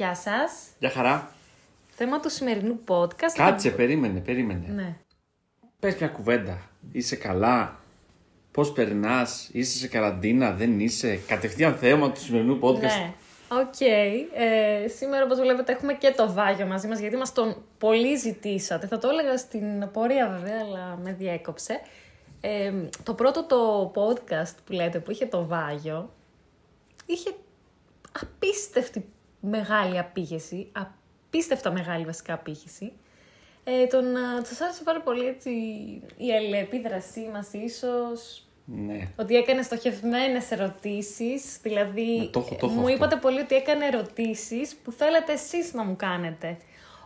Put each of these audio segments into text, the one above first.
Γεια σας. Γεια χαρά. Θέμα του σημερινού podcast. Κάτσε, περίμενε, περίμενε. Ναι. Πες μια κουβέντα. Είσαι καλά; Πώς περνάς; Είσαι σε καραντίνα; Δεν είσαι; Κατευθείαν θέμα του σημερινού podcast. Ναι. Οκ. Ε, σήμερα, όπως βλέπετε, έχουμε και το Βάγιο μαζί μας, γιατί μας τον πολύ ζητήσατε. Θα το έλεγα στην πορεία, βέβαια, αλλά με διέκοψε. Ε, το πρώτο το podcast που λέτε, που είχε το Βάγιο, είχε απίστευτη μεγάλη απήχηση, απίστευτα μεγάλη βασικά απήχηση. Ε, τον, σας άρεσε πάρα πολύ έτσι, η αλληλεπίδρασή μας ίσως, Ναι. ότι έκανε στοχευμένες ερωτήσεις, δηλαδή Ναι, το έχω- το έχω μου αυτό. είπατε πολύ ότι έκανε ερωτήσεις που θέλετε εσείς να μου κάνετε.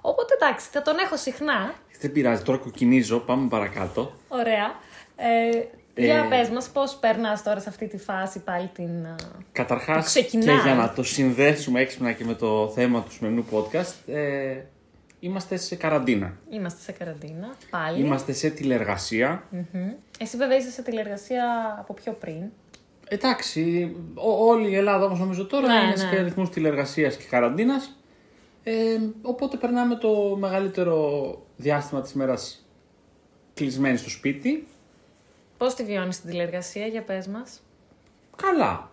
Οπότε εντάξει, θα τον έχω συχνά, Δεν πειράζει. Τώρα κοκκινίζω. Πάμε παρακάτω. ωραία. Ε, για Ε, πες μας πώς περνάς τώρα σε αυτή τη φάση πάλι την... α, Καταρχάς, Που ξεκινάει. και για να το συνδέσουμε έξυπνα και με το θέμα του σημερινού podcast, ε, είμαστε σε καραντίνα. Είμαστε σε καραντίνα, πάλι. Είμαστε σε τηλεργασία. Μμμ. Εσύ βέβαια είσαι σε τηλεργασία από πιο πριν. Εντάξει, ό- όλη η Ελλάδα όμως νομίζω τώρα Ναι, είναι ναι. σε ρυθμούς τηλεργασίας και καραντίνας. Ε, οπότε περνάμε το μεγαλύτερο διάστημα της μέρας κλεισμένοι στο σπίτι. Πώς τη βιώνεις την τηλεργασία, για πες μας; Καλά.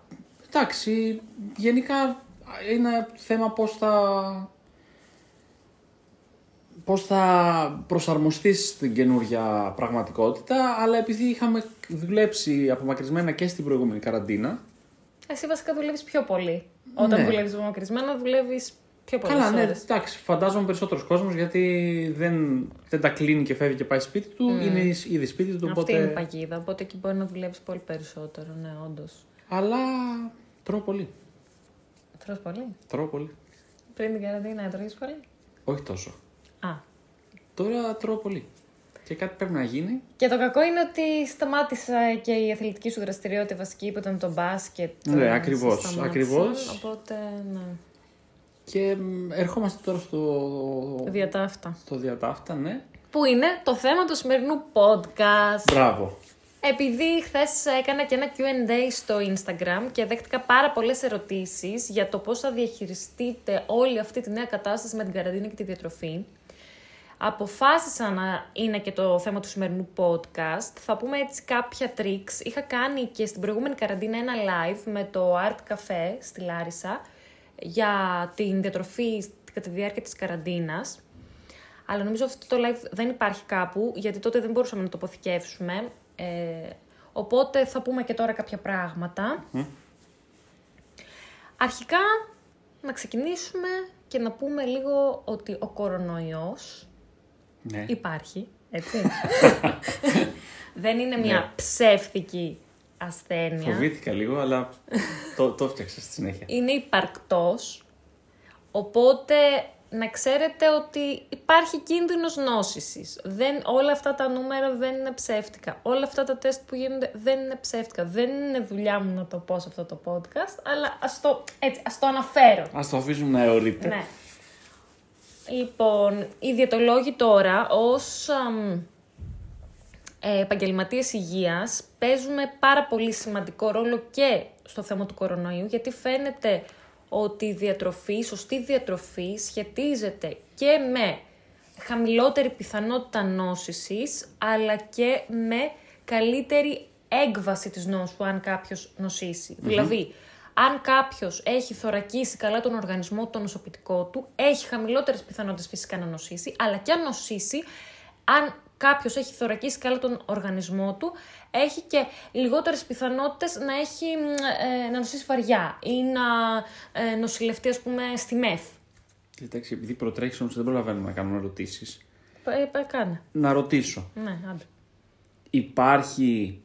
Εντάξει, γενικά είναι θέμα πώς θα... Πώς θα προσαρμοστείς στην καινούργια πραγματικότητα, αλλά επειδή είχαμε δουλέψει απομακρυσμένα και στην προηγούμενη καραντίνα, Εσύ βασικά δουλεύεις πιο πολύ. Όταν Ναι. δουλεύεις απομακρυσμένα, δουλεύεις πιο πολλές Καλά, ναι, ώρες. εντάξει, φαντάζομαι περισσότερος κόσμος γιατί δεν, δεν τα κλείνει και φεύγει και πάει σπίτι του. Είναι ήδη σπίτι του. Αυτή Οπότε... είναι η παγίδα, οπότε εκεί μπορεί να δουλεύεις πολύ περισσότερο, ναι, όντως. Αλλά τρώω πολύ. Τρως πολύ; Τρώω πολύ. Πριν την καραντίνα έτρωγες πολύ; Όχι τόσο. Α. Τώρα τρώω πολύ. Και κάτι πρέπει να γίνει. Και το κακό είναι ότι σταμάτησα και η αθλητική σου δραστηριότητα βασική που ήταν το μπάσκετ. Ναι, ε, ακριβώς, σε σταμάτησε, ακριβώς. Οπότε, ναι. Και μ, ερχόμαστε τώρα στο, Διατάφτα. στο διατάφτα, ναι. Που είναι το θέμα του σημερινού podcast. Μπράβο. Επειδή χθες έκανα και ένα QA στο Instagram και δέχτηκα πάρα πολλές ερωτήσεις για το πώς θα διαχειριστείτε όλη αυτή τη νέα κατάσταση με την καραντίνα και τη διατροφή, αποφάσισα να είναι και το θέμα του σημερινού podcast. Θα πούμε έτσι κάποια tricks. Είχα κάνει και στην προηγούμενη καραντίνα ένα live με το Art Cafe στη Λάρισα για την διατροφή κατά τη διάρκεια της καραντίνας. Αλλά νομίζω αυτό το live δεν υπάρχει κάπου, γιατί τότε δεν μπορούσαμε να το αποθηκεύσουμε. Ε, οπότε θα πούμε και τώρα κάποια πράγματα. Αρχικά, να ξεκινήσουμε και να πούμε λίγο ότι ο κορονοϊός Ναι. υπάρχει, έτσι. δεν είναι μια ψεύτικη ασθένεια. Φοβήθηκα λίγο, αλλά το, το φτιάξα στη συνέχεια. είναι υπαρκτός, οπότε να ξέρετε ότι υπάρχει κίνδυνος νόσησης. Δεν, όλα αυτά τα νούμερα δεν είναι ψεύτικα. Όλα αυτά τα τεστ που γίνονται δεν είναι ψεύτικα. Δεν είναι δουλειά μου να το πω σε αυτό το podcast, αλλά ας το, έτσι, ας το αναφέρω. Ας το αφήσουμε να αιωρείται. Ναι. Λοιπόν, οι διαιτολόγοι τώρα ως αμ, ε, επαγγελματίες υγείας παίζουμε πάρα πολύ σημαντικό ρόλο και στο θέμα του κορονοϊού γιατί φαίνεται ότι η διατροφή, η σωστή διατροφή σχετίζεται και με χαμηλότερη πιθανότητα νόσησης, αλλά και με καλύτερη έκβαση της νόσου αν κάποιος Δηλαδή, αν κάποιος έχει θωρακίσει καλά τον οργανισμό, το νοσοποιητικό του, έχει χαμηλότερες πιθανότητες φυσικά να νοσήσει, αλλά και αν νοσήσει, αν κάποιος έχει θωρακίσει καλά τον οργανισμό του, έχει και λιγότερες πιθανότητες να, έχει, ε, να νοσήσει βαριά ή να ε, νοσηλευτεί, ας πούμε, στη ΜΕΘ. Εντάξει, επειδή προτρέχεις όμως δεν προλαβαίνουμε να κάνουμε ερωτήσεις. Ε, ε, κάνε. Να ρωτήσω. Ναι, άντε. Υπάρχει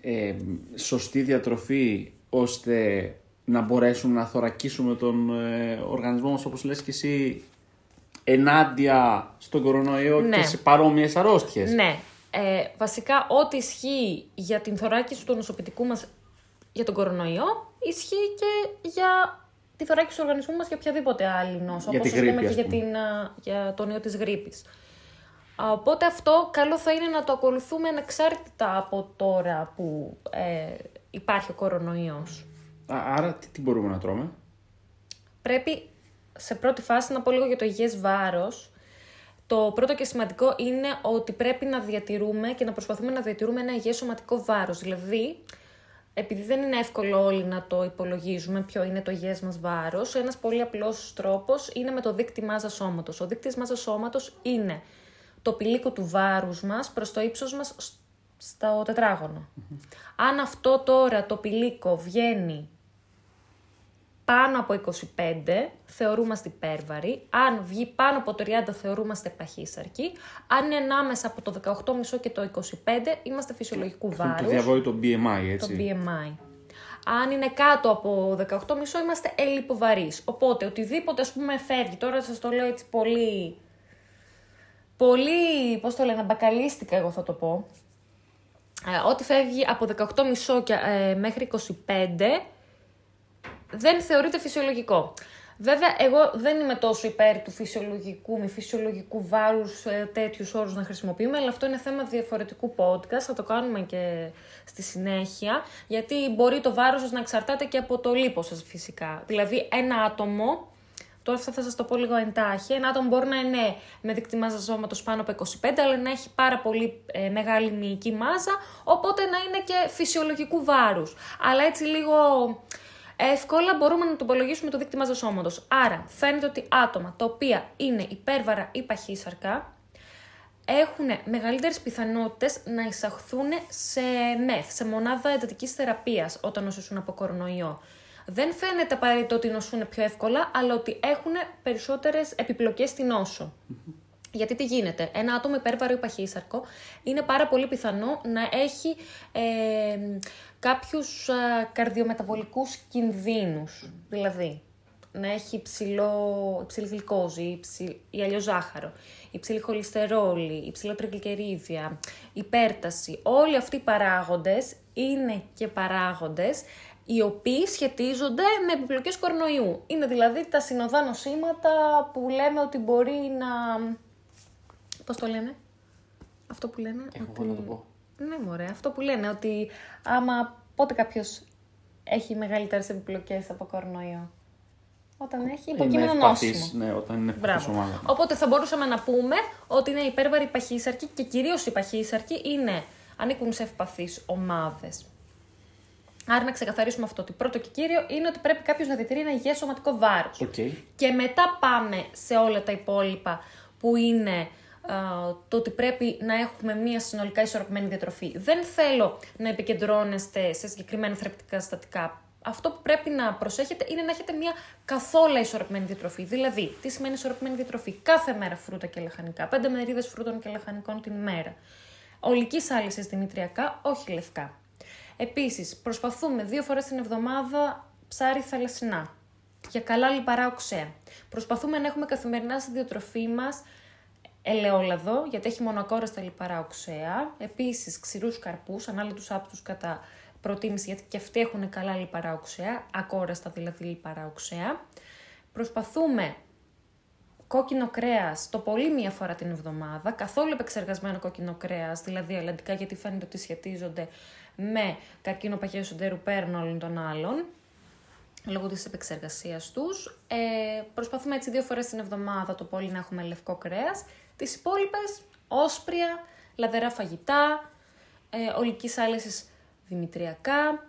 ε, σωστή διατροφή ώστε να μπορέσουμε να θωρακίσουμε τον ε, οργανισμό μας όπως λες και εσύ ενάντια στον κορονοϊό Ναι. και σε παρόμοιες αρρώστιες. Ναι. Ε, βασικά, ό,τι ισχύει για την θωράκιση του νοσοποιητικού μας για τον κορονοϊό, ισχύει και για τη θωράκιση του οργανισμού μας για οποιαδήποτε άλλη νόσο. Για όπως τη ας πούμε γρίπη, και ας για, πούμε. την, α, για τον ιό της γρήπης. Α, Οπότε αυτό καλό θα είναι να το ακολουθούμε ανεξάρτητα από τώρα που ε, υπάρχει ο κορονοϊός. Α, άρα τι, τι μπορούμε να τρώμε; Πρέπει σε πρώτη φάση να πω λίγο για το υγιές βάρος. Το πρώτο και σημαντικό είναι ότι πρέπει να διατηρούμε και να προσπαθούμε να διατηρούμε ένα υγιές σωματικό βάρος. Δηλαδή, επειδή δεν είναι εύκολο όλοι να το υπολογίζουμε ποιο είναι το υγιές μας βάρος, ένας πολύ απλός τρόπος είναι με το δείκτη μάζας σώματος. Ο δείκτης μάζας σώματος είναι το πηλίκο του βάρους μας προς το ύψος μας σ- στο τετράγωνο. Αν αυτό τώρα το πηλίκο βγαίνει πάνω από 25 θεωρούμαστε υπέρβαροι. Αν βγει πάνω από το 30 θεωρούμαστε παχύσαρκοι. Αν είναι ανάμεσα από το 18,5 και το 25 είμαστε φυσιολογικού Αυτό είναι βάρους. το διαβόητο BMI, Το έτσι. BMI. Αν είναι κάτω από 18,5 είμαστε ελλειποβαρείς. Οπότε οτιδήποτε ας πούμε φεύγει, τώρα σας το λέω έτσι πολύ, πολύ, πώς το λένε, μπακαλίστικα εγώ θα το πω. Ε, ό,τι φεύγει από 18,5 και, ε, μέχρι 25 δεν θεωρείται φυσιολογικό. Βέβαια, εγώ δεν είμαι τόσο υπέρ του φυσιολογικού, μη φυσιολογικού βάρους ε, τέτοιους όρους να χρησιμοποιούμε, αλλά αυτό είναι θέμα διαφορετικού podcast. Θα το κάνουμε και στη συνέχεια, γιατί μπορεί το βάρος σας να εξαρτάται και από το λίπος σας φυσικά. Δηλαδή, ένα άτομο, τώρα αυτό θα σας το πω λίγο εντάχει, ένα άτομο μπορεί να είναι με δίκτυ μάζας ζώματο πάνω από 25, αλλά να έχει πάρα πολύ ε, μεγάλη μυϊκή μάζα, οπότε να είναι και φυσιολογικού βάρους. Αλλά έτσι λίγο εύκολα μπορούμε να το υπολογίσουμε το δίκτυο μάζα σώματος. Άρα, φαίνεται ότι άτομα τα οποία είναι υπέρβαρα ή παχύσαρκα έχουν μεγαλύτερες πιθανότητες να εισαχθούν σε ΜΕΘ, σε μονάδα εντατικής θεραπείας όταν νοσήσουν από κορονοϊό. Δεν φαίνεται απαραίτητο ότι νοσούν πιο εύκολα, αλλά ότι έχουν περισσότερες επιπλοκές στην νόσο. Γιατί τι γίνεται, ένα άτομο υπέρβαρο ή παχύσαρκο είναι πάρα πολύ πιθανό να έχει ε, κάποιους α, καρδιομεταβολικούς κινδύνους. Δηλαδή, να έχει υψηλό, υψηλή γλυκόζη υψη, ή αλλιώς ζάχαρο, υψηλή χολυστερόλη, υψηλό τριγλικερίδια, υπέρταση. Όλοι αυτοί οι παράγοντες είναι και παράγοντες οι οποίοι σχετίζονται με επιπλοκές κορονοϊού. Είναι δηλαδή τα συνοδά νοσήματα που λέμε ότι μπορεί να... Πώς το λένε; Αυτό που λένε Έχω ότι... εγώ να το πω. Ναι, μωρέ, αυτό που λένε ότι άμα πότε κάποιος έχει μεγαλύτερες επιπλοκές από κορονοϊό. Όταν έχει Είναι υποκείμενο ευπαθής, νόσημο. ναι, όταν είναι ευπαθής Μπράβο. ομάδα. Οπότε θα μπορούσαμε να πούμε ότι είναι υπέρβαροι παχύσαρκοι και κυρίως οι παχύσαρκοι είναι, ανήκουν σε ευπαθείς ομάδες. Άρα να ξεκαθαρίσουμε αυτό. Ότι πρώτο και κύριο είναι ότι πρέπει κάποιος να διατηρεί ένα υγιές σωματικό βάρος. Οκ. Και μετά πάμε σε όλα τα υπόλοιπα που είναι α, το ότι πρέπει να έχουμε μία συνολικά ισορροπημένη διατροφή. Δεν θέλω να επικεντρώνεστε σε συγκεκριμένα θρεπτικά συστατικά. Αυτό που πρέπει να προσέχετε είναι να έχετε μία καθόλου ισορροπημένη διατροφή. Δηλαδή, τι σημαίνει ισορροπημένη διατροφή; Κάθε μέρα φρούτα και λαχανικά. Πέντε μερίδες φρούτων και λαχανικών την ημέρα. Ολική άλυση δημητριακά, όχι λευκά. Επίσης, προσπαθούμε δύο φορές την εβδομάδα ψάρι θαλασσινά για καλά λιπαρά οξέα. Προσπαθούμε να έχουμε καθημερινά στη διατροφή μας ελαιόλαδο, γιατί έχει μονοκόρεστα λιπαρά οξέα. Επίσης, ξηρούς καρπούς, ανάλυτους άπτους κατά προτίμηση, γιατί και αυτοί έχουν καλά λιπαρά οξέα, ακόρεστα δηλαδή λιπαρά οξέα. Προσπαθούμε κόκκινο κρέας το πολύ μία φορά την εβδομάδα, καθόλου επεξεργασμένο κόκκινο κρέας, δηλαδή αλλαντικά, γιατί φαίνεται ότι σχετίζονται με καρκίνο παχαίου εσωτερικού πέραν όλων των άλλων, λόγω της επεξεργασίας τους. Ε, προσπαθούμε έτσι δύο φορές την εβδομάδα το πολύ να έχουμε λευκό κρέας Τις υπόλοιπες όσπρια, λαδερά φαγητά, ε, ολικής άλεσης δημητριακά,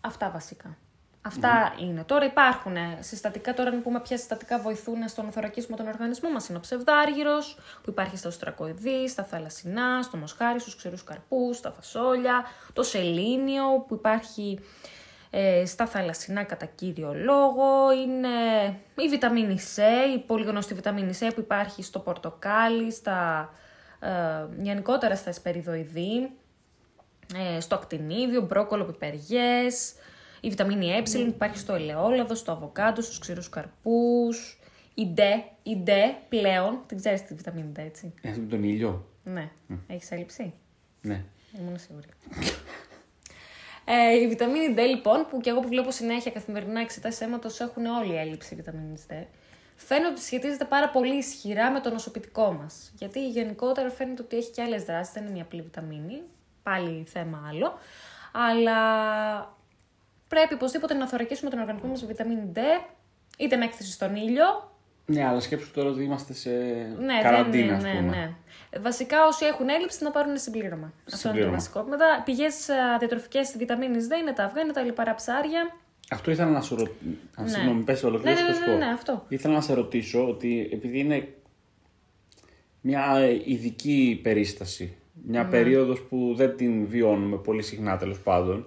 αυτά βασικά. Αυτά είναι. Τώρα υπάρχουν ε, συστατικά, τώρα να πούμε ποια συστατικά βοηθούν στο να θωρακίσουμε τον οργανισμό μας. Είναι ο ψευδάργυρος, που υπάρχει στα οστρακοειδή, στα θαλασσινά, στο μοσχάρι, στους ξηρούς καρπούς, στα φασόλια. Το σελήνιο, που υπάρχει ε, στα θαλασσινά κατά κύριο λόγο. Είναι η βιταμίνη C, η πολύ γνωστή βιταμίνη C που υπάρχει στο πορτοκάλι, στα, ε, γενικότερα στα εσπεριδοειδή, ε, στο ακτινίδιο, μπρόκολο, πιπεριές, η βιταμίνη Ε που υπάρχει στο ελαιόλαδο, στο αβοκάντο, στους ξηρούς καρπούς. Η D, η D πλέον, την ξέρεις τη βιταμίνη D, έτσι; Έχει με τον ήλιο. Ναι. Έχεις έλλειψη; Ναι. Ήμουν σίγουρη. Ε, η βιταμίνη D λοιπόν, που και εγώ που βλέπω συνέχεια καθημερινά εξετάσεις αίματος έχουν όλη έλλειψη βιταμίνης D, φαίνεται ότι σχετίζεται πάρα πολύ ισχυρά με το νοσοποιητικό μας. Γιατί γενικότερα φαίνεται ότι έχει και άλλες δράσεις, δεν είναι μια απλή βιταμίνη. Πάλι θέμα άλλο. Αλλά πρέπει οπωσδήποτε να θωρακίσουμε τον οργανισμό μας με βιταμίνη D, είτε με έκθεση στον ήλιο. Ναι, αλλά σκέψου τώρα ότι είμαστε σε Ναι, καραντίνα, δεν ας είναι, πούμε. ναι, ναι. Βασικά όσοι έχουν έλλειψη να πάρουν συμπλήρωμα. Αυτό είναι το Συμπλήρωμα. βασικό. Μετά πηγές διατροφικές βιταμίνη D είναι τα αυγά, είναι τα λιπαρά ψάρια. Αυτό ήθελα να σου ρωτήσω. Αν Ναι. συγγνώμη, πες Ναι, ολοκλήρωση ναι, θα ναι, σου ναι, πω. ναι, αυτό. Ήθελα να σε ρωτήσω ότι επειδή είναι μια ειδική περίσταση, μια Ναι. περίοδος που δεν την βιώνουμε πολύ συχνά τέλος πάντων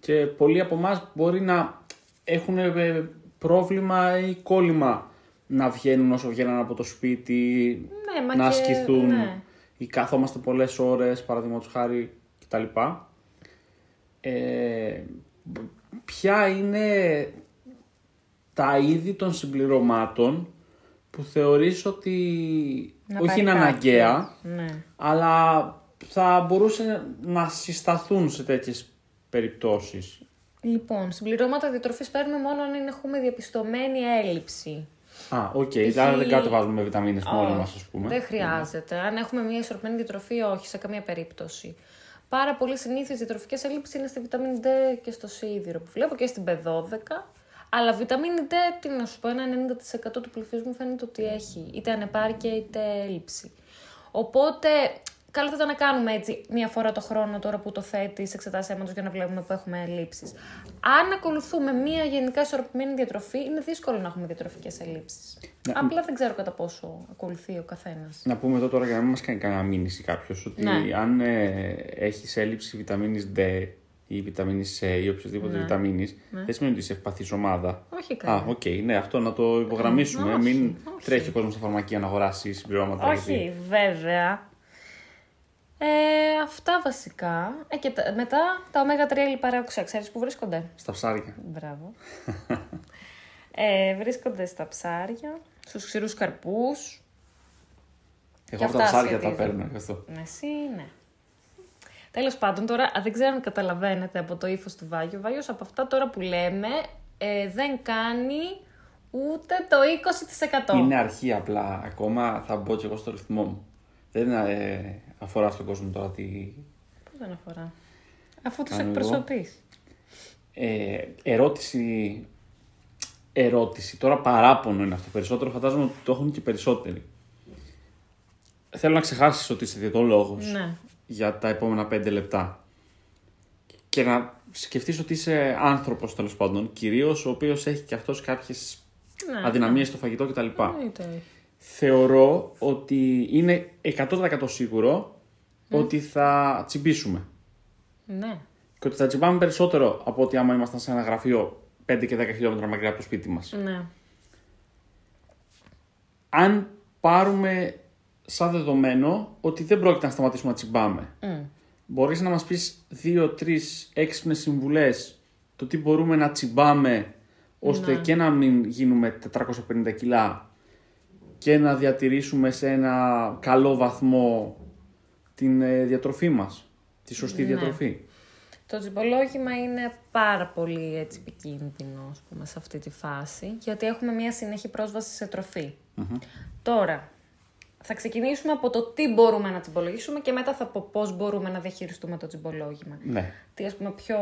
και πολλοί από εμάς μπορεί να έχουν ε, πρόβλημα ή κόλλημα να βγαίνουν όσο βγαίνουν από το σπίτι, Ναι, μα να και- ασκηθούν ναι. ή κάθομαστε πολλές ώρες, παραδείγματος χάρη κτλ. Ε, ποια είναι τα είδη των συμπληρωμάτων που θεωρείς ότι Να όχι πάρει είναι κάποιος. αναγκαία, Ναι. αλλά θα μπορούσε να συσταθούν σε τέτοιες περιπτώσεις; Λοιπόν, συμπληρώματα διατροφής παίρνουμε μόνο αν είναι- έχουμε διαπιστωμένη έλλειψη. Α, οκ, Π.χ. δηλαδή δεν κατεβάζουμε με βιταμίνες μόνο Όχι, μας, ας πούμε. Δεν χρειάζεται. Αν έχουμε μια ισορροπημένη διατροφή, όχι, σε καμία περίπτωση. Πάρα πολύ συνήθεις διατροφικές ελλείψεις είναι στη βιταμίνη D και στο σίδηρο που βλέπω και στην B12. Αλλά βιταμίνη D, τι να σου πω, ένα 90% του πληθυσμού φαίνεται ότι έχει είτε ανεπάρκεια είτε έλλειψη. Οπότε, καλό θα ήταν να κάνουμε έτσι μία φορά το χρόνο τώρα που το θέτεις σε εξετάσεις αίματος για να βλέπουμε που έχουμε ελλείψεις. Αν ακολουθούμε μία γενικά ισορροπημένη διατροφή, είναι δύσκολο να έχουμε διατροφικές ελλείψεις. Απλά δεν ξέρω κατά πόσο ακολουθεί ο καθένας. Να πούμε εδώ τώρα για να μην μας κάνει κανένα μήνυση κάποιος ότι Ναι. αν ε, έχεις έλλειψη βιταμίνης D ή βιταμίνης C ή οποιοδήποτε Ναι. βιταμίνης, δεν σημαίνει ότι είσαι ευπαθής ομάδα. Όχι Α, καλά. οκ, ναι, αυτό να το υπογραμμίσουμε. όχι, μην όχι. τρέχει ο κόσμος στα φαρμακεία να αγοράσει συμπληρώματα. γιατί- Όχι, βέβαια. Ε, αυτά βασικά. Ε, και τα- μετά τα ω3 λιπαρά οξέα, ξέρεις που βρίσκονται; Στα ψάρια. Μπράβο. ε, βρίσκονται στα ψάρια, στους ξηρούς καρπούς. Εγώ από αυτά τα ψάρια τα σχετίζονται. παίρνω. γι' αυτό. Εσύ, ναι. Τέλος πάντων, τώρα α, δεν ξέρω αν καταλαβαίνετε από το ύφος του Βάγιο. Ο Βάγιος από αυτά τώρα που λέμε ε, δεν κάνει ούτε το 20%. Είναι αρχή απλά. Ακόμα θα μπω και εγώ στο ρυθμό μου. Δεν ε, αφορά στον κόσμο τώρα τι. Πώς δεν αφορά; Αφού τους Κάνω εγώ. εκπροσωπείς. Ε, ερώτηση. Ερώτηση. Τώρα παράπονο είναι αυτό. Περισσότερο φαντάζομαι ότι το έχουν και περισσότεροι. Θέλω να ξεχάσεις ότι είσαι διαιτολόγος Ναι. για τα επόμενα πέντε λεπτά. Και να σκεφτείς ότι είσαι άνθρωπος τέλος πάντων, κυρίως ο οποίος έχει και αυτός κάποιες Ναι. αδυναμίες στο φαγητό κτλ. Εννοείται. Θεωρώ ότι είναι 100% σίγουρο ότι θα τσιμπήσουμε. Ναι. Και ότι θα τσιμπάμε περισσότερο από ότι άμα ήμασταν σε ένα γραφείο 5 και 10 χιλιόμετρα μακριά από το σπίτι μας. Ναι. Αν πάρουμε σαν δεδομένο ότι δεν πρόκειται να σταματήσουμε να τσιμπάμε. Μμ. Μπορείς να μας πεις δύο-τρεις έξυπνες συμβουλές το τι μπορούμε να τσιμπάμε ώστε και να μην γίνουμε 450 κιλά και να διατηρήσουμε σε ένα καλό βαθμό την ε, διατροφή μας, τη σωστή διατροφή. Το τζιμπολόγημα είναι πάρα πολύ έτσι επικίνδυνο ας πούμε, σε αυτή τη φάση, γιατί έχουμε μια συνεχή πρόσβαση σε τροφη Τώρα, θα ξεκινήσουμε από το τι μπορούμε να τσιμπολογήσουμε και μετά θα πω πώς μπορούμε να διαχειριστούμε το τσιμπολόγημα. Ναι. Τι ας πούμε πιο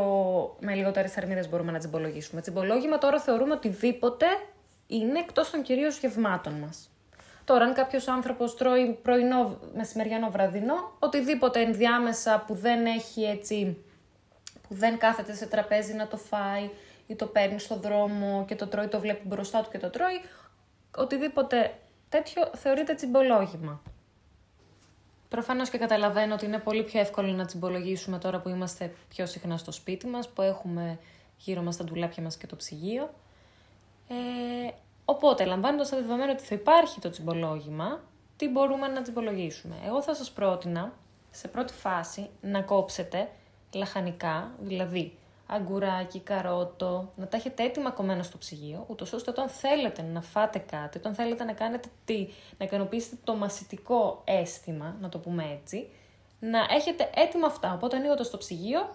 με λιγότερες θερμίδες μπορούμε να τσιμπολογήσουμε. Τσιμπολόγημα τώρα θεωρούμε οτιδήποτε είναι εκτός των κυρίως γευμάτων μας. Τώρα, αν κάποιος άνθρωπος τρώει πρωινό, μεσημεριανό, βραδινό, οτιδήποτε ενδιάμεσα που δεν έχει έτσι. που δεν κάθεται σε τραπέζι να το φάει ή το παίρνει στο δρόμο και το τρώει, το βλέπει μπροστά του και το τρώει, οτιδήποτε τέτοιο θεωρείται τσιμπολόγημα. Προφανώς και καταλαβαίνω ότι είναι πολύ πιο εύκολο να τσιμπολογήσουμε τώρα που είμαστε πιο συχνά στο σπίτι μας, που έχουμε γύρω μας τα ντουλάπια μας και το ψυγείο. Ε, οπότε, λαμβάνοντας το δεδομένο ότι θα υπάρχει το τσιμπολόγημα, τι μπορούμε να τσιμπολογήσουμε; Εγώ θα σας πρότεινα, σε πρώτη φάση, να κόψετε λαχανικά, δηλαδή αγκουράκι, καρότο, να τα έχετε έτοιμα κομμένα στο ψυγείο, ούτως ώστε όταν θέλετε να φάτε κάτι, όταν θέλετε να κάνετε τι, να ικανοποιήσετε το μασιτικό αίσθημα, να το πούμε έτσι, να έχετε έτοιμα αυτά. Οπότε ανοίγοντας το ψυγείο,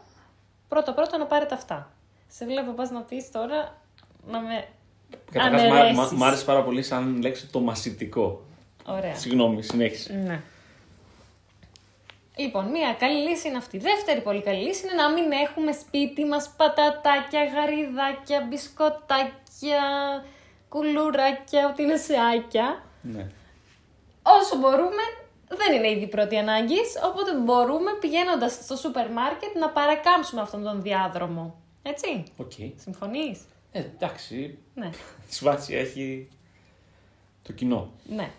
πρώτα-πρώτα να πάρετε αυτά. Σε βλέπω πας να πεις τώρα να με Καταρχάς, μ' άρεσε πάρα πολύ σαν λέξη το μασιτικό. Ωραία. Συγγνώμη, συνέχισε. Ναι. Λοιπόν, μία καλή λύση είναι αυτή. Δεύτερη πολύ καλή λύση είναι να μην έχουμε σπίτι μας πατατάκια, γαριδάκια, μπισκοτάκια, κουλουράκια, ό,τι είναι σε άκια. Ναι. Όσο μπορούμε, δεν είναι είδη πρώτης ανάγκης, οπότε μπορούμε πηγαίνοντας στο σούπερ μάρκετ να παρακάμψουμε αυτόν τον διάδρομο. Έτσι, Οκ. συμφωνείς; Ε, εντάξει. Ναι. Σημασία έχει το κοινό. Ναι.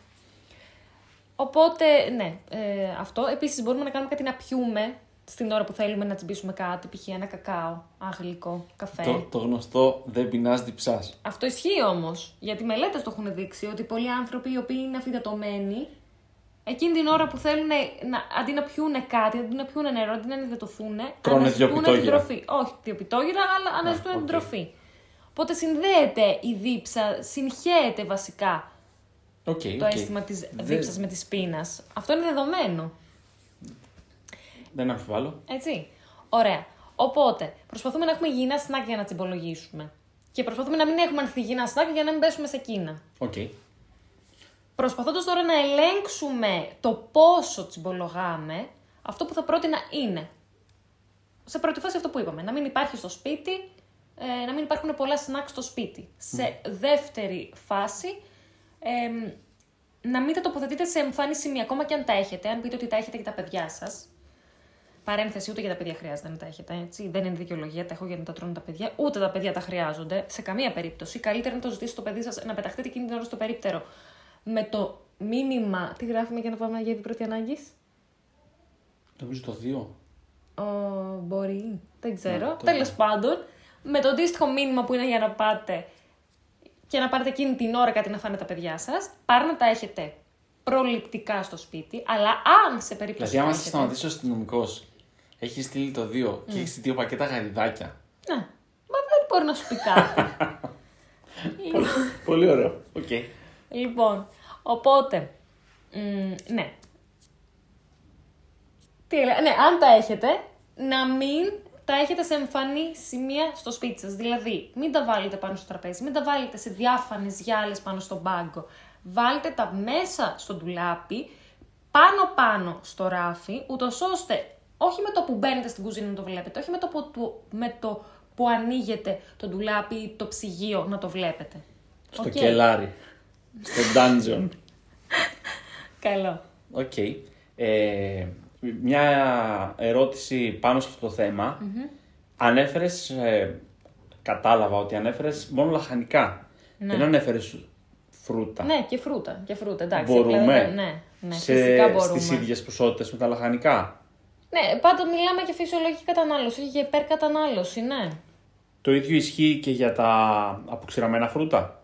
Οπότε, ναι, ε, αυτό. Επίσης μπορούμε να κάνουμε κάτι να πιούμε στην ώρα που θέλουμε να τσιμπήσουμε κάτι, π.χ. ένα κακάο, ένα γλυκό, καφέ. Το, το γνωστό δεν πεινάς διψάς. Αυτό ισχύει όμως. Γιατί μελέτες το έχουν δείξει ότι πολλοί άνθρωποι οι οποίοι είναι αφυδατωμένοι, εκείνη την ώρα που θέλουν να, αντί να πιούνε κάτι, αντί να πιούνε νερό, αντί να ενυδατωθούν, Τρώνε αναζητούν δύο την πιτόγυρα. τροφή. Όχι δύο πιτόγυρα, αλλά αναζητούν την οκ. τροφή. Οπότε συνδέεται η δίψα, συγχέεται βασικά Οκ, το οκ. αίσθημα της Δεν- δίψας με της πείνας. Αυτό είναι δεδομένο. Δεν αμφιβάλλω. Έτσι. Ωραία. Οπότε, προσπαθούμε να έχουμε υγιεινά σνακ για να τσιμπολογήσουμε. Και προσπαθούμε να μην έχουμε ανθυγιεινά σνακ για να μην πέσουμε σε εκείνα. Οκ. Προσπαθώντας τώρα να ελέγξουμε το πόσο τσιμπολογάμε, αυτό που θα πρότεινα είναι, σε πρώτη φάση αυτό που είπαμε, να μην υπάρχει στο σπίτι, ε, να μην υπάρχουν πολλά σνακ στο σπίτι. Σε δεύτερη φάση, εμ, να μην τα τοποθετείτε σε εμφανή σημεία, ακόμα και αν τα έχετε, αν πείτε ότι τα έχετε για τα παιδιά σας. Παρένθεση, ούτε για τα παιδιά χρειάζεται να τα έχετε. Έτσι. Δεν είναι δικαιολογία, τα έχω για να τα τρώνε τα παιδιά. Ούτε τα παιδιά τα χρειάζονται. Σε καμία περίπτωση. Καλύτερα να το ζητήσει το παιδί σας να πεταχτείτε εκείνη την ώρα στο περίπτερο. Με το μήνυμα. Τι γράφουμε για να πάμε για πρώτη ανάγκης; Νομίζω το 2. Ο, μπορεί. Δεν ξέρω. Ναι, το Τέλος λέω. πάντων, με το αντίστοιχο μήνυμα που είναι για να πάτε και να πάρετε εκείνη την ώρα κάτι να φάνε τα παιδιά σας, πάρε να τα έχετε προληπτικά στο σπίτι, αλλά αν σε περίπτωση. Δηλαδή, άμα που σε έχετε- σταματήσει ο αστυνομικός, έχεις στείλει το 2 και έχεις δύο πακέτα γαριδάκια. Ναι. Μα δεν μπορεί να σου πει κάτι. Λοιπόν, Πολύ ωραίο. Οκ. λοιπόν, οπότε, μ, ναι. Τι έλεγα, ναι, αν τα έχετε, να μην τα έχετε σε εμφανή σημεία στο σπίτι σας. Δηλαδή, μην τα βάλετε πάνω στο τραπέζι, μην τα βάλετε σε διάφανες γυάλες πάνω στον πάγκο. Βάλτε τα μέσα στο ντουλάπι, πάνω-πάνω στο ράφι, ούτως ώστε όχι με το που μπαίνετε στην κουζίνα να το βλέπετε, όχι με το που, του- με το που ανοίγετε το ντουλάπι ή το ψυγείο να το βλέπετε. Στο Οκ. κελάρι. Στο dungeon. Καλό. Οκ. Ε, μια ερώτηση πάνω σε αυτό το θέμα. Ανέφερες, ε, κατάλαβα ότι ανέφερες μόνο λαχανικά. Δεν ανέφερες φρούτα. Ναι, και φρούτα. Και φρούτα, εντάξει. Μπορούμε δηλαδή, ναι, ναι, σε, φυσικά μπορούμε. στις ίδιες ποσότητες με τα λαχανικά. Ναι, πάντα μιλάμε για φυσιολογική κατανάλωση, όχι για υπερκατανάλωση, ναι. Το ίδιο ισχύει και για τα αποξηραμένα φρούτα;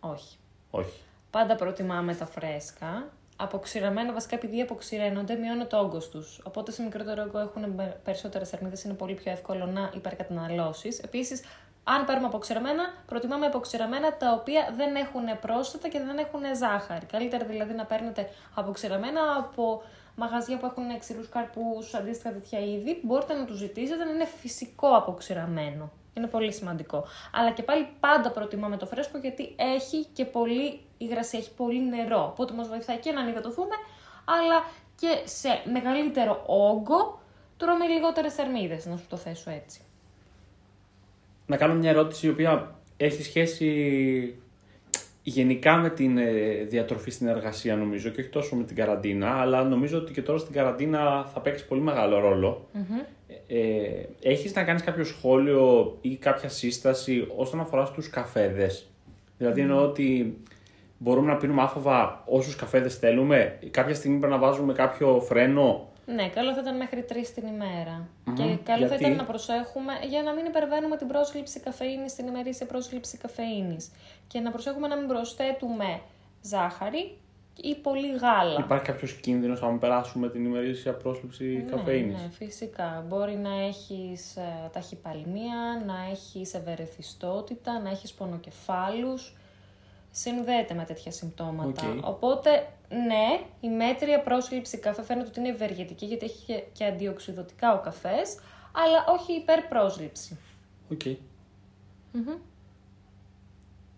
Όχι. Όχι. Πάντα προτιμάμε τα φρέσκα. Αποξηραμένα, βασικά επειδή αποξηραίνονται, μειώνει το όγκος τους. Οπότε σε μικρότερο όγκο έχουν περισσότερες θερμίδε, είναι πολύ πιο εύκολο να υπερκαταναλώσεις. Επίσης, αν πάρουμε αποξηραμένα, προτιμάμε αποξηραμένα τα οποία δεν έχουν πρόσθετα και δεν έχουν ζάχαρη. Καλύτερα δηλαδή να παίρνετε αποξηραμένα από μαγαζιά που έχουν ξηρούς καρπούς, αντίστοιχα τέτοια είδη. Μπορείτε να τους ζητήσετε να είναι φυσικό αποξηραμένο. Είναι πολύ σημαντικό. Αλλά και πάλι πάντα προτιμάμε το φρέσκο γιατί έχει και πολύ υγρασία, έχει πολύ νερό. Οπότε μας βοηθάει και να ανυδατωθούμε, αλλά και σε μεγαλύτερο όγκο τρώμε λιγότερες θερμίδες, να σου το θέσω έτσι. Να κάνω μια ερώτηση η οποία έχει σχέση. γενικά με την ε, διατροφή στην εργασία νομίζω και όχι τόσο με την καραντίνα, αλλά νομίζω ότι και τώρα στην καραντίνα θα παίξει πολύ μεγάλο ρόλο. Ε, έχεις να κάνεις κάποιο σχόλιο ή κάποια σύσταση όσον αφορά στους καφέδες; Δηλαδή εννοώ ότι μπορούμε να πίνουμε άφοβα όσους καφέδες θέλουμε. Κάποια στιγμή πρέπει να βάζουμε κάποιο φρένο. Ναι, καλό θα ήταν μέχρι τρεις την ημέρα Μμμ. Και καλό θα Γιατί; ήταν να προσέχουμε για να μην υπερβαίνουμε την πρόσληψη καφεΐνης στην ημερήσια πρόσληψη καφεΐνης. Και να προσέχουμε να μην προσθέτουμε ζάχαρη ή πολύ γάλα. Υπάρχει κάποιος κίνδυνος αν περάσουμε την ημερήσια πρόσληψη Ναι, καφεΐνης; Ναι, φυσικά. Μπορεί να έχεις ε, ταχυπαλμία, να έχεις ευερεθιστότητα, να έχεις πονοκεφάλους. Συνδέεται με τέτοια συμπτώματα. Οκ. Οπότε, ναι, η μέτρια πρόσληψη καφέ φαίνεται ότι είναι ευεργετική γιατί έχει και, και αντιοξυδοτικά ο καφές, αλλά όχι υπερπρόσληψη. Οκ.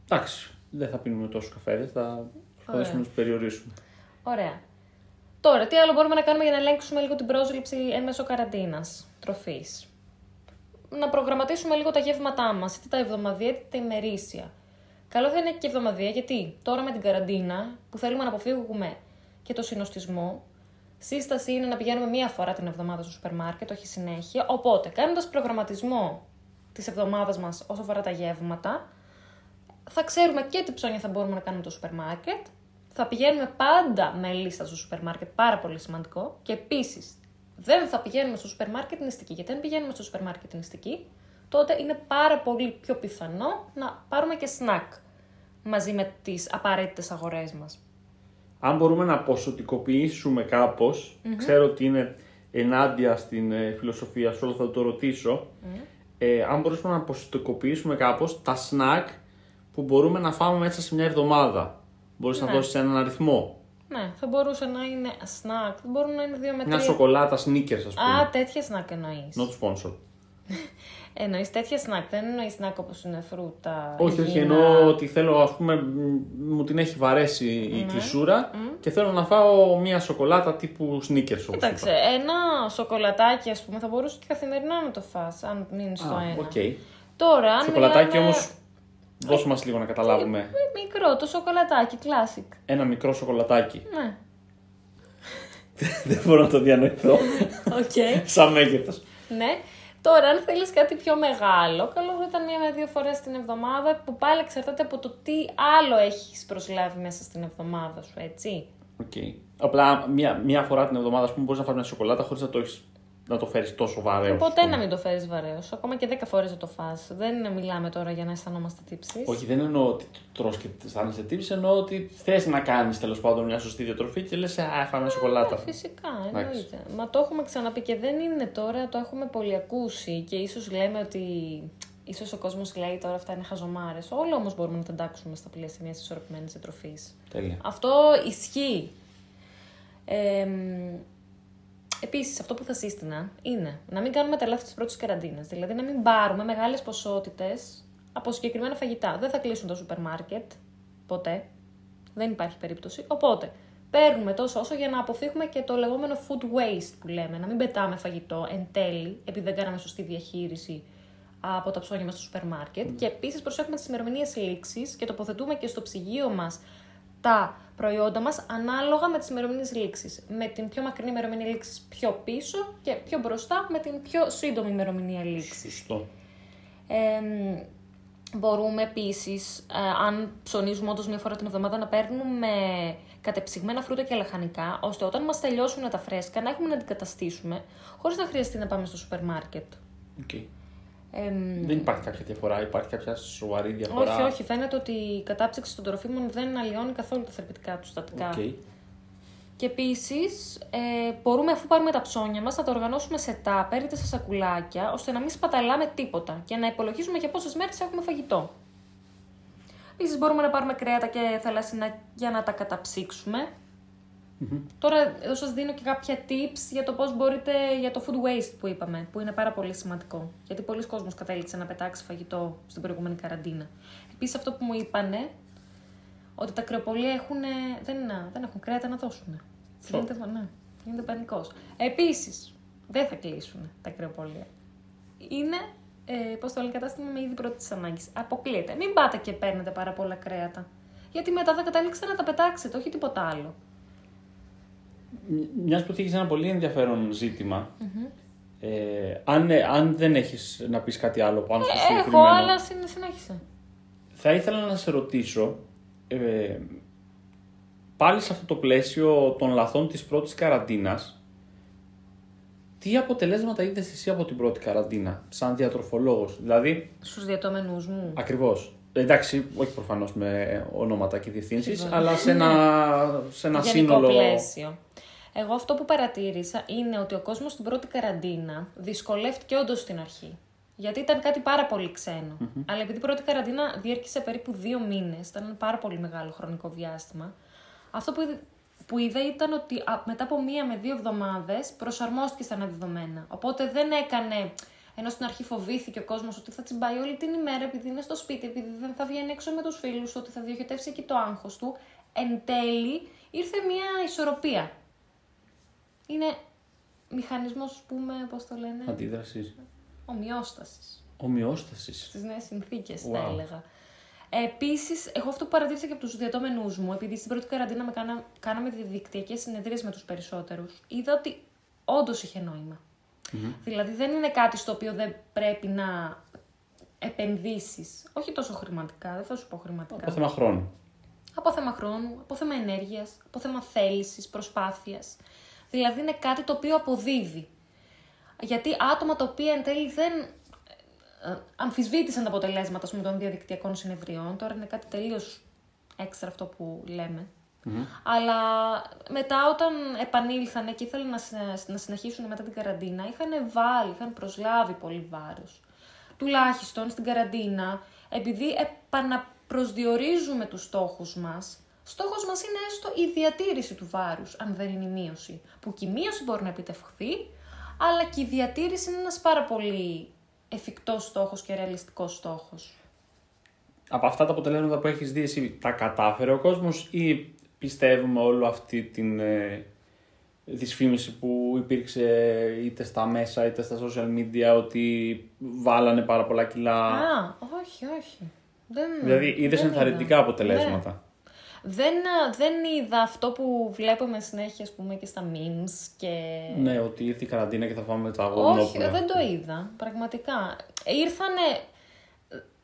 Εντάξει, δεν θα πίνουμε τόσους καφέδες, θα προσπαθήσουμε να τους περιορίσουμε. Ωραία. Τώρα, τι άλλο μπορούμε να κάνουμε για να ελέγξουμε λίγο την πρόσληψη εν μέσω καραντίνας τροφής; Να προγραμματίσουμε λίγο τα γεύματά μας, είτε τα εβδομαδιαία είτε τα ημερήσια. Καλό θα είναι και εβδομαδιαία, γιατί τώρα με την καραντίνα, που θέλουμε να αποφύγουμε και το συνωστισμό, σύσταση είναι να πηγαίνουμε μία φορά την εβδομάδα στο σούπερ μάρκετ, όχι συνέχεια. Οπότε, κάνοντας προγραμματισμό της εβδομάδας μας όσον αφορά τα γεύματα, θα ξέρουμε και τι ψώνια θα μπορούμε να κάνουμε στο σούπερ μάρκετ. Θα πηγαίνουμε πάντα με λίστα στο σούπερ μάρκετ, πάρα πολύ σημαντικό. Και επίσης, δεν θα πηγαίνουμε στο σούπερ μάρκετ νηστικοί. Γιατί αν πηγαίνουμε στο σούπερ μάρκετ νηστικοί, τότε είναι πάρα πολύ πιο πιθανό να πάρουμε και σνακ μαζί με τις απαραίτητες αγορές μας. Αν μπορούμε να ποσοτικοποιήσουμε κάπως, ξέρω ότι είναι ενάντια στην ε, φιλοσοφία σου, αλλά θα το ρωτήσω. Ε, αν μπορούμε να ποσοτικοποιήσουμε κάπως τα σνακ που μπορούμε να φάμε μέσα σε μια εβδομάδα. Μπορείς να Ναι. δώσεις έναν αριθμό. Ναι, θα μπορούσε να είναι σνακ, θα μπορούν να είναι δύο με Μια τρία. σοκολάτα sneakers, ας πούμε. Α, τέτοια σνακ εννοείς. Not sponsor. Εννοείς τέτοια σνακ, δεν εννοείς σνακ όπως είναι φρούτα. Όχι, όχι, υγιεινά. εννοώ ότι θέλω, ας πούμε, μ, μου την έχει βαρέσει η κλεισούρα και θέλω να φάω μια σοκολάτα τύπου Snickers, όπως Κοίταξε, ένα σοκολατάκι, ας πούμε, θα μπορούσε και καθημερινά να το φας, αν μείνει στο είπα. Α, ένα. οκ. Τώρα, αν Σοκολατάκι μιλάμε- όμως, δώσε μας λίγο να καταλάβουμε. Ε, Μικρό, το σοκολατάκι, classic. Ένα μικρό σοκολατάκι. Ναι. Δεν μπορώ να το διανοηθώ. Οκ. Σαν μέγεθος. ναι. Τώρα, αν θέλεις κάτι πιο μεγάλο, καλό θα ήταν μία με δύο φορές την εβδομάδα, που πάλι εξαρτάται από το τι άλλο έχεις προσλάβει μέσα στην εβδομάδα σου, έτσι. Οκ. Απλά μία, μία φορά την εβδομάδα, ας πούμε, μπορείς να φας μια σοκολάτα χωρίς να το, έχεις, να το φέρεις τόσο βαρέως. ας Ποτέ πούμε. να μην το φέρεις βαρέως. Ακόμα και δέκα φορές να το φας. Δεν μιλάμε τώρα για να αισθανόμαστε τύψεις. Όχι, δεν εννοώ ότι το τρως και αισθάνεσαι τύψη, εννοώ ότι θες να κάνεις τέλος πάντων μια σωστή διατροφή και λες, α, φάμε μια σοκολάτα. Ε, Φυσικά, Εντάξει. εννοείται. Μα το έχουμε ξαναπεί και δεν είναι τώρα, το έχουμε πολύ ακούσει και ίσως λέμε ότι ίσως ο κόσμος λέει τώρα αυτά είναι χαζομάρες. Όλα όμως μπορούμε να τα εντάξουμε στα πλαίσια μιας ισορροπημένης διατροφής. Τέλεια. Αυτό ισχύει. Ε, Επίσης, αυτό που θα σύστηνα είναι να μην κάνουμε τα λάθη της πρώτης καραντίνας. Δηλαδή, να μην πάρουμε μεγάλες ποσότητες από συγκεκριμένα φαγητά. Δεν θα κλείσουν το σούπερ μάρκετ. Ποτέ. Δεν υπάρχει περίπτωση. Οπότε, παίρνουμε τόσο όσο για να αποφύγουμε και το λεγόμενο food waste που λέμε. Να μην πετάμε φαγητό εν τέλει, επειδή δεν κάναμε σωστή διαχείριση από τα ψώνια μας στο σούπερ μάρκετ. Και επίσης προσέχουμε τις ημερομηνίες λήξης και τοποθετούμε και στο ψυγείο μας τα προϊόντα μας ανάλογα με τις ημερομηνίες λήξης. Με την πιο μακρινή ημερομηνία λήξης πιο πίσω και πιο μπροστά με την πιο σύντομη ημερομηνία λήξης. Σωστό. Ε, μπορούμε επίσης, αν ψωνίζουμε όντως μία φορά την εβδομάδα, να παίρνουμε κατεψυγμένα φρούτα και λαχανικά, ώστε όταν μας τελειώσουν τα φρέσκα να έχουμε να αντικαταστήσουμε, χωρίς να χρειαστεί να πάμε στο σούπερ μάρκετ. Οκ. Εμ, Δεν υπάρχει κάποια διαφορά, υπάρχει κάποια σοβαρή διαφορά. όχι, όχι. Φαίνεται ότι η κατάψυξη των τροφίμων δεν αλλοιώνει καθόλου τα θεραπευτικά τους συστατικά. Οκ. Και επίσης, ε, μπορούμε αφού πάρουμε τα ψώνια μας να τα οργανώσουμε σε τάπερ είτε σε σακουλάκια, ώστε να μην σπαταλάμε τίποτα και να υπολογίζουμε για πόσες μέρες έχουμε φαγητό. Επίσης, μπορούμε να πάρουμε κρέατα και θαλασσινά για να τα καταψυξουμε Τώρα, εδώ σας δίνω και κάποια tips για το πώς μπορείτε για το food waste που είπαμε, που είναι πάρα πολύ σημαντικό. Γιατί πολλοί κόσμος κατέληξε να πετάξει φαγητό στην προηγούμενη καραντίνα. Επίσης, αυτό που μου είπανε, ότι τα κρεοπολία έχουν, δεν, δεν έχουν κρέατα να δώσουν. Σο. Γίνεται, ναι, γίνεται πανικός. Επίσης, δεν θα κλείσουν τα κρεοπολία. Είναι, ε, πώς το λέει, κατάστημα με είδη πρώτης ανάγκης. Αποκλείεται. Μην πάτε και παίρνετε πάρα πολλά κρέατα. Γιατί μετά θα καταλήξετε να τα πετάξετε, όχι τίποτα άλλο. Μιας που θίγεις ένα πολύ ενδιαφέρον ζήτημα, ε, αν, ε, αν δεν έχεις να πεις κάτι άλλο πάνω στο Ε, συγκεκριμένο, έχω, αλλά συν- συνέχισε. θα ήθελα να σε ρωτήσω, ε, πάλι σε αυτό το πλαίσιο των λαθών της πρώτης καραντίνας, τι αποτελέσματα είδες εσύ από την πρώτη καραντίνα, σαν διατροφολόγος, δηλαδή, Στους διατόμενους μου. ακριβώς, εντάξει, όχι προφανώς με ονόματα και διευθύνσεις, Σίγουρα. αλλά σε ένα, σε ένα Γενικό σύνολο... πλαίσιο. Εγώ αυτό που παρατήρησα είναι ότι ο κόσμος στην πρώτη καραντίνα δυσκολεύτηκε όντως στην αρχή. Γιατί ήταν κάτι πάρα πολύ ξένο. Αλλά επειδή η πρώτη καραντίνα διέρχησε περίπου δύο μήνες, ήταν ένα πάρα πολύ μεγάλο χρονικό διάστημα, αυτό που, είδε- που είδα ήταν ότι α, μετά από μία με δύο εβδομάδες προσαρμόστηκε στα νέα δεδομένα. Οπότε δεν έκανε, ενώ στην αρχή φοβήθηκε ο κόσμος ότι θα τσιμπάει όλη την ημέρα επειδή είναι στο σπίτι, επειδή δεν θα βγαίνει έξω με τους φίλους, ότι θα διοχετεύσει εκεί το άγχος του, εν τέλει ήρθε μία ισορροπία. Είναι μηχανισμός, ας πούμε, πώς το λένε, Αντίδρασης. ομοιόστασης Ομοιόστασης. στις νέες συνθήκες, θα Wow. έλεγα. Επίσης, εγώ αυτό που παρατήρησα και από τους διατόμενού μου, επειδή στην πρώτη καραντίνα με κάνα, κάναμε διαδικτυακές συνεδρίες με τους περισσότερους, είδα ότι όντως είχε νόημα. Δηλαδή, δεν είναι κάτι στο οποίο δεν πρέπει να επενδύσεις. Όχι τόσο χρηματικά, δεν θα σου πω χρηματικά. Από θέμα χρόνου. Από θέμα χρόνου, από θέμα ενέργειας, από θέμα θέλησης, προσπάθειας. Δηλαδή, είναι κάτι το οποίο αποδίδει. Γιατί άτομα τα οποία εν τέλει δεν ε, αμφισβήτησαν τα αποτελέσματα ας πούμε, των διαδικτυακών συνεδριών. Τώρα είναι κάτι τελείως έξτρα αυτό που λέμε. Αλλά μετά όταν επανήλθαν και ήθελαν να, συ- να συνεχίσουν μετά την καραντίνα, είχαν βάλει, είχαν προσλάβει πολύ βάρος. Τουλάχιστον στην καραντίνα, επειδή επαναπροσδιορίζουμε τους στόχους μας, στόχος μας είναι έστω η διατήρηση του βάρους, αν δεν είναι η μείωση. Που και η μείωση μπορεί να επιτευχθεί, αλλά και η διατήρηση είναι ένας πάρα πολύ εφικτός στόχος και ρεαλιστικός στόχος. Από αυτά τα αποτελέσματα που έχεις δει εσύ, τα κατάφερε ο κόσμος ή πιστεύουμε όλη αυτή την ε, δυσφήμιση που υπήρξε είτε στα μέσα είτε στα social media ότι βάλανε πάρα πολλά κιλά; Α, όχι, όχι. Δεν, δηλαδή είδες δεν ενθαρρυντικά είδα. αποτελέσματα. Ναι. Δεν, α, δεν είδα αυτό που βλέπουμε συνέχεια, ας πούμε, και στα memes και... Ναι, ότι ήρθε η καραντίνα και θα φάμε τα Όχι, γονόπουλα. δεν το είδα, πραγματικά. Ήρθανε...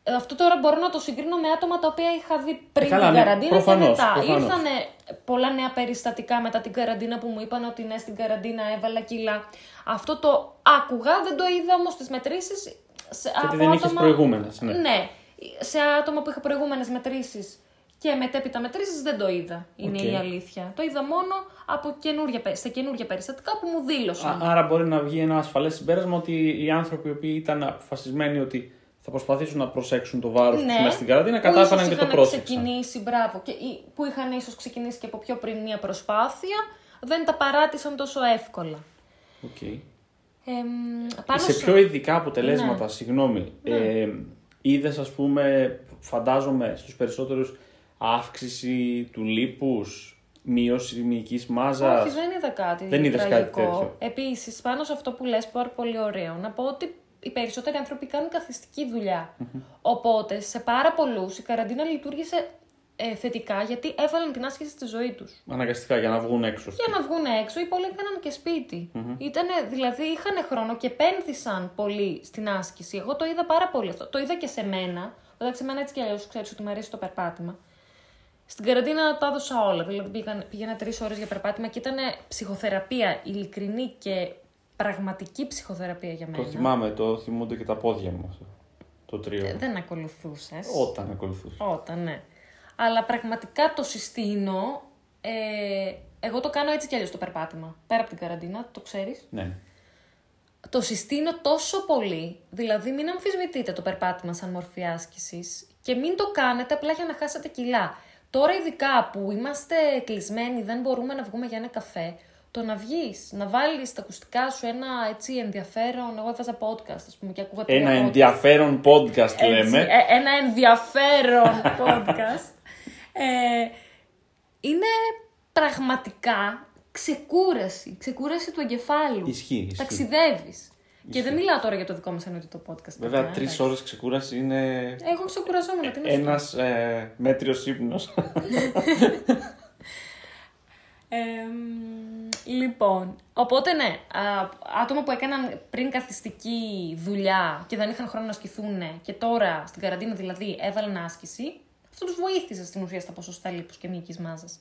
ε, Αυτό τώρα μπορώ να το συγκρίνω με άτομα τα οποία είχα δει πριν καλά, την ναι, καραντίνα προφανώς, και μετά. προφανώς. Ήρθανε πολλά νέα περιστατικά μετά την καραντίνα που μου είπαν ότι ναι, στην καραντίνα έβαλα κιλά. Αυτό το άκουγα, δεν το είδα όμως στις μετρήσεις. Σε, Γιατί από δεν είχες άτομα- προηγούμενες, ναι. ναι. Σε άτομα που είχα προηγούμενες μετρήσεις και μετέπειτα μετρήσεις δεν το είδα, είναι Οκ. η αλήθεια. Το είδα μόνο από καινούργια, πε- σε καινούργια περιστατικά που μου δήλωσαν. Α- άρα μπορεί να βγει ένα ασφαλές συμπέρασμα ότι οι άνθρωποι οι οποίοι ήταν αποφασισμένοι ότι θα προσπαθήσουν να προσέξουν το βάρος τους μέσα στην καραντίνα Ναι. που κατάφεραν ίσως και το είχαν πρόσεξαν. ξεκινήσει, μπράβο, και, ή- που είχαν ίσως ξεκινήσει και από πιο πριν μια προσπάθεια, δεν τα παράτησαν τόσο εύκολα. Οκ. Εμ, πάνω σε στο- πιο ειδικά αποτελέσματα, Ναι. συγγνώμη, ε, είδες ας πούμε, φαντάζομαι στους περισσότερους αύξηση του λίπους, μείωση μυϊκής μάζας. Όχι, δεν είδα κάτι Δεν είδες κάτι τραγικό. τέτοιο. Επίσης, πάνω σε αυτό που λες, πάρα πολύ ωραίο, να πω ότι οι περισσότεροι άνθρωποι κάνουν καθιστική δουλειά. Οπότε, σε πάρα πολλούς η καραντίνα λειτουργήσε ε, θετικά γιατί έβαλαν την άσκηση στη ζωή τους. Αναγκαστικά για να βγουν έξω. Για να βγουν έξω, οι πολλοί έκαναν και σπιτι Ήτανε, δηλαδή είχαν χρόνο και επένδυσαν πολύ στην άσκηση. Εγώ το είδα πάρα πολύ αυτό. Το είδα και σε μένα. Εντάξει, εμένα έτσι κι αλλιώς ξέρεις ότι μου αρέσει το περπάτημα. Στην καραντίνα τα έδωσα όλα. Δηλαδή πήγαν, πήγαινα τρεις ώρες για περπάτημα και ήταν ψυχοθεραπεία, ειλικρινή και πραγματική ψυχοθεραπεία για μένα. Το θυμάμαι, το θυμούνται και τα πόδια μου αυτό. Το τρίο. Ε, δεν ακολουθούσες. Όταν ακολουθούσε. Όταν, ναι. Αλλά πραγματικά το συστήνω. Ε, εγώ το κάνω έτσι κι αλλιώς το περπάτημα. Πέρα από την καραντίνα, το ξέρεις. Ναι. Το συστήνω τόσο πολύ. Δηλαδή, μην αμφισβητείτε το περπάτημα σαν μορφή άσκησης και μην το κάνετε απλά για να χάσετε κιλά. Τώρα, ειδικά που είμαστε κλεισμένοι, δεν μπορούμε να βγούμε για ένα καφέ, το να βγεις, να βάλεις τα ακουστικά σου ένα έτσι ενδιαφέρον. Εγώ έβαζα podcast, ας πούμε, και ακούγα τρία Ένα podcast. ενδιαφέρον podcast Έτσι, λέμε. ε, ένα ενδιαφέρον podcast. Ε, είναι πραγματικά ξεκούραση. Ξεκούραση του εγκεφάλου. Ισχύει, ισχύει. Ταξιδεύεις. Και δεν μιλάω τώρα για το δικό μας εννοείται το podcast. Βέβαια, παιδιά, τρεις εντάξει. ώρες ξεκούραση είναι Εγώ ξεκουραζόμουν. τι να σου πω. ένας ε, μέτριος ύπνος. Εμ, λοιπόν, οπότε ναι, α, άτομα που έκαναν πριν καθιστική δουλειά και δεν είχαν χρόνο να ασκηθούν και τώρα στην καραντίνα δηλαδή έβαλαν άσκηση, αυτό τους βοήθησε στην ουσία στα ποσοστά λίπους και μυϊκής μάζας.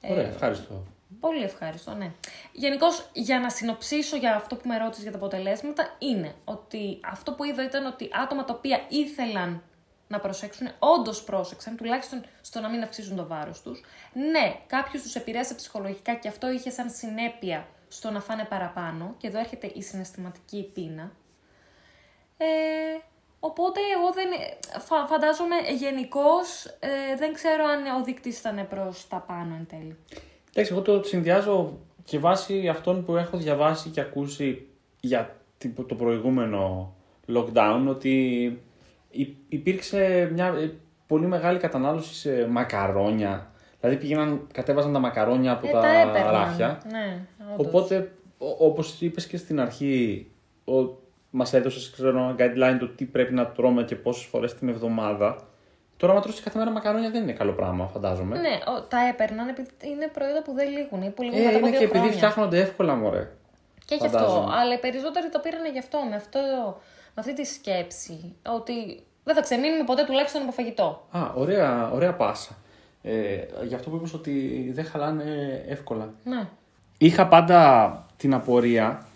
Ωραία, ευχαριστώ. Πολύ ευχάριστο, ναι. Γενικώς, για να συνοψίσω για αυτό που με ρώτησες για τα αποτελέσματα, είναι ότι αυτό που είδα ήταν ότι άτομα τα οποία ήθελαν να προσέξουν, όντως πρόσεξαν, τουλάχιστον στο να μην αυξήσουν το βάρος τους. Ναι, κάποιου τους επηρέασε ψυχολογικά και αυτό είχε σαν συνέπεια στο να φάνε παραπάνω. Και εδώ έρχεται η συναισθηματική πείνα. Ε, οπότε εγώ δεν. Φα, φαντάζομαι γενικώς δεν ξέρω αν ο δείκτης ήταν προς τα πάνω εν τέλει. Εντάξει, εγώ το συνδυάζω και βάσει αυτών που έχω διαβάσει και ακούσει για την- το προηγούμενο lockdown ότι υ- υπήρξε μια ε, πολύ μεγάλη κατανάλωση σε μακαρόνια. Δηλαδή πήγαιναν, κατέβαζαν τα μακαρόνια από Ε, τα, τα έπαιρναν. ράφια. Ναι, όντως. Οπότε, ο- όπως είπες και στην αρχή, ο, μας έδωσες ξέρω, ένα guideline το τι πρέπει να τρώμε και πόσες φορές την εβδομάδα. Τώρα, άμα τρώσει κάθε μέρα μακαρόνια δεν είναι καλό πράγμα, φαντάζομαι. Ναι, ο, τα έπαιρναν επειδή είναι προϊόντα που δεν λήγουν ή που λήγουν ε, μετά από είναι δύο και επειδή χρόνια. φτιάχνονται εύκολα, μωρέ. Και γι' αυτό. φαντάζομαι. Αλλά οι περισσότεροι το πήραν γι' αυτό, με, αυτό, με αυτή τη σκέψη. Ότι δεν θα ξεμείνουμε ποτέ τουλάχιστον από φαγητό. Α, ωραία, ωραία πάσα. Ε, γι' αυτό που είπες ότι δεν χαλάνε εύκολα. Ναι. Είχα πάντα την απορία,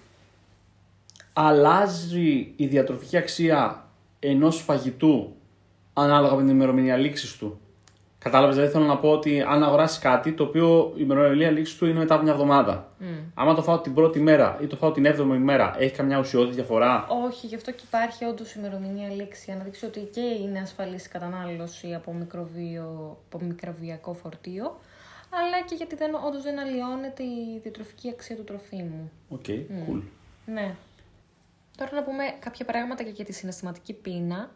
αλλάζει η διατροφική αξία ενός φαγητού ανάλογα με την ημερομηνία λήξης του. Κατάλαβες, δηλαδή θέλω να πω ότι αν αγοράσεις κάτι το οποίο η ημερομηνία λήξης του είναι μετά από μια εβδομάδα. Άμα το φάω την πρώτη μέρα ή το φάω την έβδομη μέρα, έχει καμιά ουσιώδη διαφορά; Όχι, γι' αυτό και υπάρχει όντως ημερομηνία λήξη για να δείξει ότι και είναι ασφαλής η κατανάλωση από, μικροβίο, από μικροβιακό φορτίο, αλλά και γιατί δεν, όντως δεν αλλοιώνεται η διατροφική αξία του τροφίμου. OK, cool. Ναι. Τώρα να πούμε κάποια πράγματα και για τη συναισθηματική πείνα,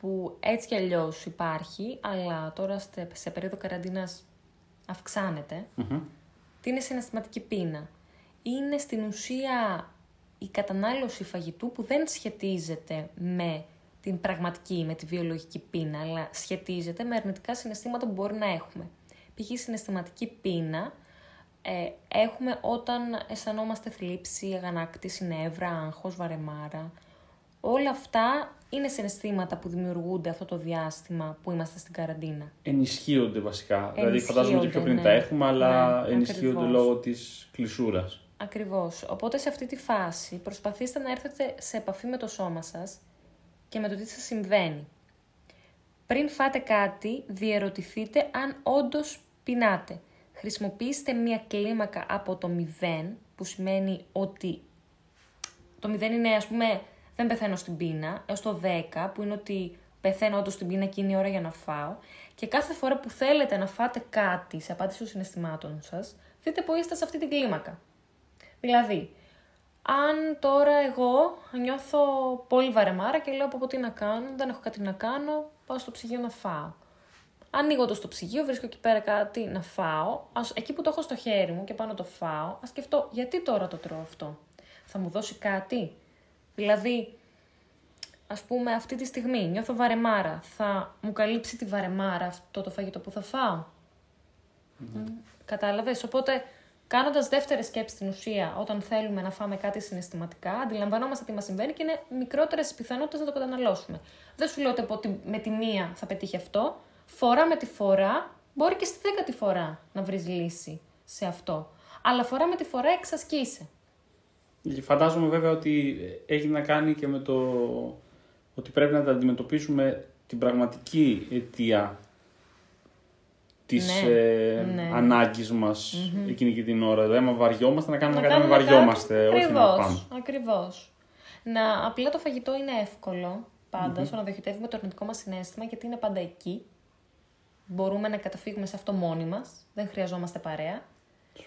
που έτσι κι αλλιώς υπάρχει, αλλά τώρα στε- σε περίοδο καραντίνας αυξάνεται. Μμμ. Τι είναι συναισθηματική πείνα. Είναι στην ουσία η κατανάλωση φαγητού που δεν σχετίζεται με την πραγματική, με τη βιολογική πείνα, αλλά σχετίζεται με αρνητικά συναισθήματα που μπορεί να έχουμε. Π.χ. συναισθηματική πείνα ε, έχουμε όταν αισθανόμαστε θλίψη, αγανάκτηση, νεύρα, άγχος, βαρεμάρα. Όλα αυτά είναι συναισθήματα που δημιουργούνται αυτό το διάστημα που είμαστε στην καραντίνα. Ενισχύονται βασικά. δηλαδή Ενισχύονται, φαντάζομαι και πιο πριν ναι. τα έχουμε, αλλά Ναι, ενισχύονται ακριβώς. λόγω της κλεισούρας. Ακριβώς. Οπότε σε αυτή τη φάση προσπαθήστε να έρθετε σε επαφή με το σώμα σας και με το τι σας συμβαίνει. Πριν φάτε κάτι, διερωτηθείτε αν όντως πεινάτε. Χρησιμοποιήστε μία κλίμακα από το 0, που σημαίνει ότι το 0 είναι ας πούμε δεν πεθαίνω στην πείνα, έως το 10 που είναι ότι πεθαίνω όντως στην πείνα και είναι η ώρα για να φάω και κάθε φορά που θέλετε να φάτε κάτι σε απάντηση των συναισθημάτων σας, δείτε που είστε σε αυτή την κλίμακα. Δηλαδή, αν τώρα εγώ νιώθω πολύ βαρεμάρα και λέω από τι να κάνω, δεν έχω κάτι να κάνω, πάω στο ψυγείο να φάω. Ανοίγω το στο ψυγείο, βρίσκω εκεί πέρα κάτι να φάω. Ας, εκεί που το έχω στο χέρι μου και πάνω το φάω, ας σκεφτώ γιατί τώρα το τρώω αυτό. Θα μου δώσει κάτι; Δηλαδή, ας πούμε αυτή τη στιγμή νιώθω βαρεμάρα. Θα μου καλύψει τη βαρεμάρα αυτό το φαγητό που θα φάω; Κατάλαβες; Οπότε, κάνοντας δεύτερη σκέψη στην ουσία, όταν θέλουμε να φάμε κάτι συναισθηματικά, αντιλαμβανόμαστε τι μας συμβαίνει και είναι μικρότερες οι πιθανότητες να το καταναλώσουμε. Δεν σου λέω ότι με τη μία θα πετύχει αυτό. Φορά με τη φορά, μπορεί και στη δέκατη φορά να βρεις λύση σε αυτό. Αλλά φορά με τη φορά εξασκείσαι. Φαντάζομαι βέβαια ότι έχει να κάνει και με το ότι πρέπει να τα αντιμετωπίσουμε την πραγματική αιτία της Ναι, ε, ναι. ανάγκης μας εκείνη και την ώρα. Δηλαδή, άμα βαριόμαστε, να κάνουμε κάτι να μην κάνουμε βαριόμαστε, κάτι- όχι να Ακριβώς, πάμε. Ακριβώς. Να, απλά το φαγητό είναι εύκολο πάντα στο να διοχετεύουμε το αρνητικό μας συνέστημα γιατί είναι πάντα εκεί. Μπορούμε να καταφύγουμε σε αυτό μόνοι μας. Δεν χρειαζόμαστε παρέα.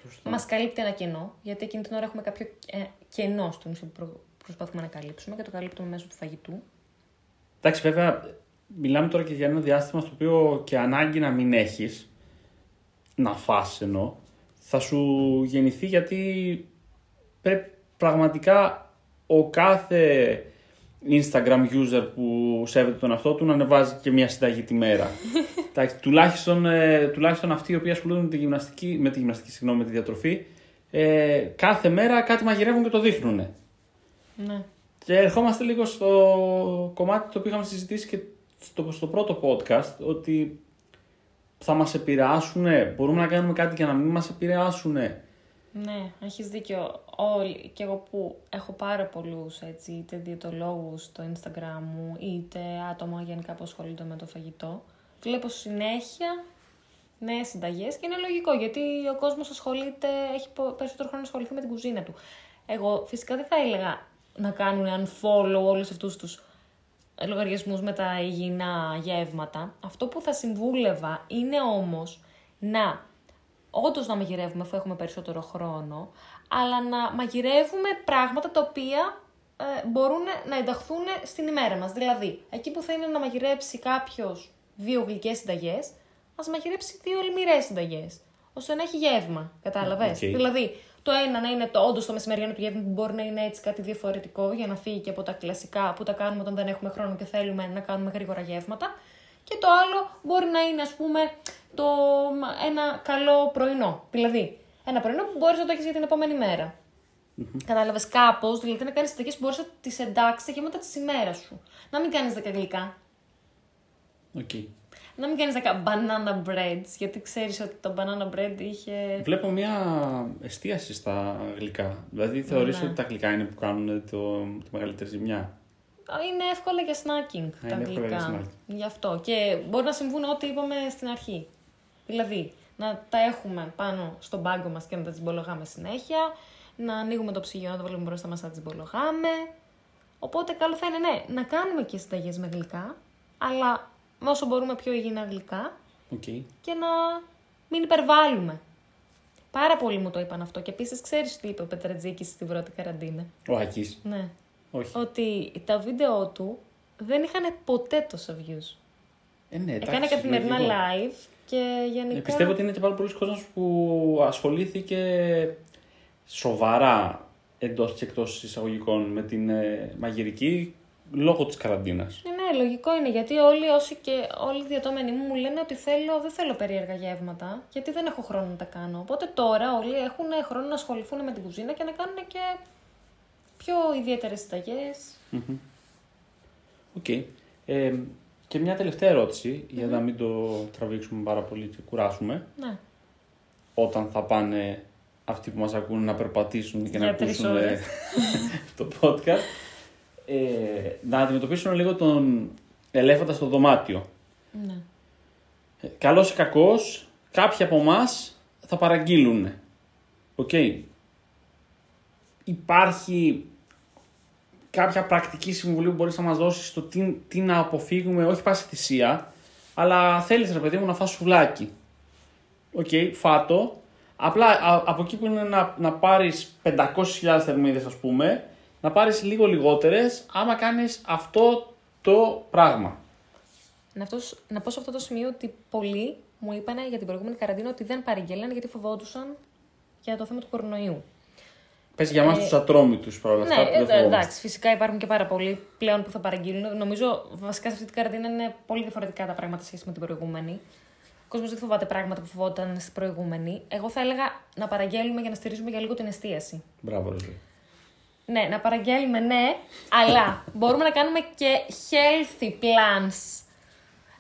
Σωστό. Μας καλύπτει ένα κενό, γιατί εκείνη την ώρα έχουμε κάποιο ε, κενό στην ουσία που προ- προσπαθούμε να καλύψουμε και το καλύπτουμε μέσω του φαγητού. Εντάξει, βέβαια, μιλάμε τώρα και για ένα διάστημα στο οποίο και ανάγκη να μην έχεις, να φας εννοώ, θα σου γεννηθεί γιατί πρέπει πραγματικά ο κάθε Instagram user που σέβεται τον αυτό του να ανεβάζει και μια συνταγή τη μέρα. Εντάξει, τουλάχιστον, ε, τουλάχιστον αυτοί οι οποίοι ασχολούνται με τη γυμναστική, με τη, γυμναστική, συγγνώμη, με τη διατροφή, ε, κάθε μέρα κάτι μαγειρεύουν και το δείχνουν. Ναι. Και ερχόμαστε λίγο στο κομμάτι το οποίο είχαμε συζητήσει και στο, στο πρώτο podcast, ότι θα μας επηρεάσουν, μπορούμε να κάνουμε κάτι για να μην μας επηρεάσουν. Ναι, έχεις δίκιο. Όλοι, και εγώ που έχω πάρα πολλούς έτσι, είτε διαιτολόγους στο Instagram μου, είτε άτομα γενικά που ασχολούνται με το φαγητό, βλέπω συνέχεια νέες συνταγές και είναι λογικό γιατί ο κόσμος ασχολείται, έχει πο- περισσότερο χρόνο να ασχοληθεί με την κουζίνα του. Εγώ φυσικά δεν θα έλεγα να κάνουν unfollow όλους αυτούς τους λογαριασμούς με τα υγιεινά γεύματα. Αυτό που θα συμβούλευα είναι όμως να όντω να μαγειρεύουμε αφού έχουμε περισσότερο χρόνο, αλλά να μαγειρεύουμε πράγματα τα οποία ε, μπορούν να ενταχθούν στην ημέρα μας. Δηλαδή, εκεί που θέλει να μαγειρέψει κάποιος δύο γλυκές συνταγές, ας μαγειρέψει δύο αλμυρές συνταγές, ώστε να έχει γεύμα, κατάλαβες; Οκ. Δηλαδή, το ένα να είναι το όντως το μεσημεριανό του γεύμα που μπορεί να είναι έτσι κάτι διαφορετικό για να φύγει και από τα κλασικά που τα κάνουμε όταν δεν έχουμε χρόνο και θέλουμε να κάνουμε γρήγορα γεύματα. Και το άλλο μπορεί να είναι, ας πούμε, το, ένα καλό πρωινό. Δηλαδή, ένα πρωινό που μπορείς να το έχεις για την επόμενη μέρα. Κατάλαβες κάπως, δηλαδή να κάνεις συνταγές που μπορείς να τις εντάξεις στα γεύματα της ημέρας σου. Να μην κάνεις 10 γλυκά. Οκ. Να μην κάνεις 10 banana breads, γιατί ξέρεις ότι το banana bread είχε. Βλέπω μια εστίαση στα γλυκά. Δηλαδή θεωρείς Ναι. ότι τα γλυκά είναι που κάνουν το, τη μεγαλύτερη ζημιά. Είναι εύκολα για snacking Α, τα είναι εύκολα για γλυκά. snacking. Γι' αυτό. Και μπορεί να συμβούν ό,τι είπαμε στην αρχή. Δηλαδή, να τα έχουμε πάνω στον πάγκο μας και να τα τσιμπολογάμε συνέχεια. Να ανοίγουμε το ψυγείο, να το βάλουμε μπροστά μας να τσιμπολογάμε. Οπότε, καλό θα είναι, ναι, να κάνουμε και συνταγές με γλυκά, αλλά με όσο μπορούμε πιο υγιεινά γλυκά Οκ. και να μην υπερβάλλουμε. Πάρα πολλοί μου το είπαν αυτό. Και επίσης, ξέρεις τι είπε ο Πετρετζίκης στην πρώτη καραντίνα. Ο Άκης. Ναι. Όχι. Ότι τα βίντεο του δεν είχαν ποτέ τόσα views. Ε, ναι, εντάξει, Έκανε καθημερινά λογικό. live και γενικά. Ε, πιστεύω ότι είναι και πάρα πολλοί κόσμος που ασχολήθηκε σοβαρά εντός και εκτός εισαγωγικών με την ε, μαγειρική λόγω της καραντίνας. Ναι, ναι, λογικό είναι γιατί όλοι όσοι και όλοι οι διατόμενοι μου μου λένε ότι θέλω, δεν θέλω περίεργα γεύματα, γιατί δεν έχω χρόνο να τα κάνω. Οπότε τώρα όλοι έχουν χρόνο να ασχοληθούν με την κουζίνα και να κάνουν και πιο ιδιαίτερες συνταγές. Οκ. Ε, και μια τελευταία ερώτηση, για να μην το τραβήξουμε πάρα πολύ και κουράσουμε. Ναι. Όταν θα πάνε αυτοί που μας ακούν να περπατήσουν και να Για τρεις ακούσουν ε, ώρες. το podcast, ε, να αντιμετωπίσουν λίγο τον ελέφαντα στο δωμάτιο. ναι. Ε, Καλός ή κακός, κάποιοι από εμάς θα παραγγείλουν. Οκ. Υπάρχει κάποια πρακτική συμβουλή που μπορείς να μας δώσεις στο τι, τι να αποφύγουμε, όχι πάση θυσία, αλλά θέλεις ρε παιδί μου να φας σουβλάκι. Οκ, φάτο. Απλά α- από εκεί που είναι να, να πάρεις 500.000 θερμίδες ας πούμε, να πάρεις λίγο λιγότερες άμα κάνεις αυτό το πράγμα. Να, αυτός, να πω σε αυτό το σημείο ότι πολλοί μου είπαν για την προηγούμενη καραντίνα ότι δεν παρήγγελαν γιατί φοβόντουσαν για το θέμα του κορονοϊού. Πες για μας τους ατρόμητους παρόλα αυτά Ναι, που δεν ε, φοβόμαστε. εντάξει, φυσικά υπάρχουν και πάρα πολλοί πλέον που θα παραγγείλουν. Νομίζω βασικά σε αυτή την καραντίνα είναι πολύ διαφορετικά τα πράγματα σε σχέση με την προηγούμενη. Ο κόσμος δεν φοβάται πράγματα που φοβόταν στην προηγούμενη. Εγώ θα έλεγα να παραγγέλνουμε για να στηρίζουμε για λίγο την εστίαση. Μπράβο, ρε. ζωή. Ναι, να παραγγέλνουμε ναι, αλλά μπορούμε να κάνουμε και healthy plans